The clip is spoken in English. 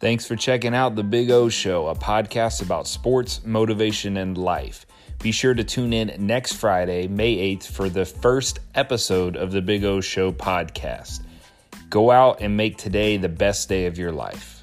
Thanks for checking out The Big O Show, a podcast about sports, motivation, and life. Be sure to tune in next Friday, May 8th, for the first episode of The Big O Show podcast. Go out and make today the best day of your life.